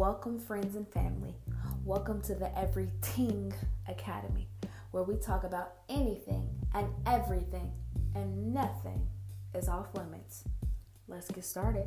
Welcome, friends and family. Welcome to the EveryTing Academy, where we talk about anything and everything, and nothing is off limits. Let's get started.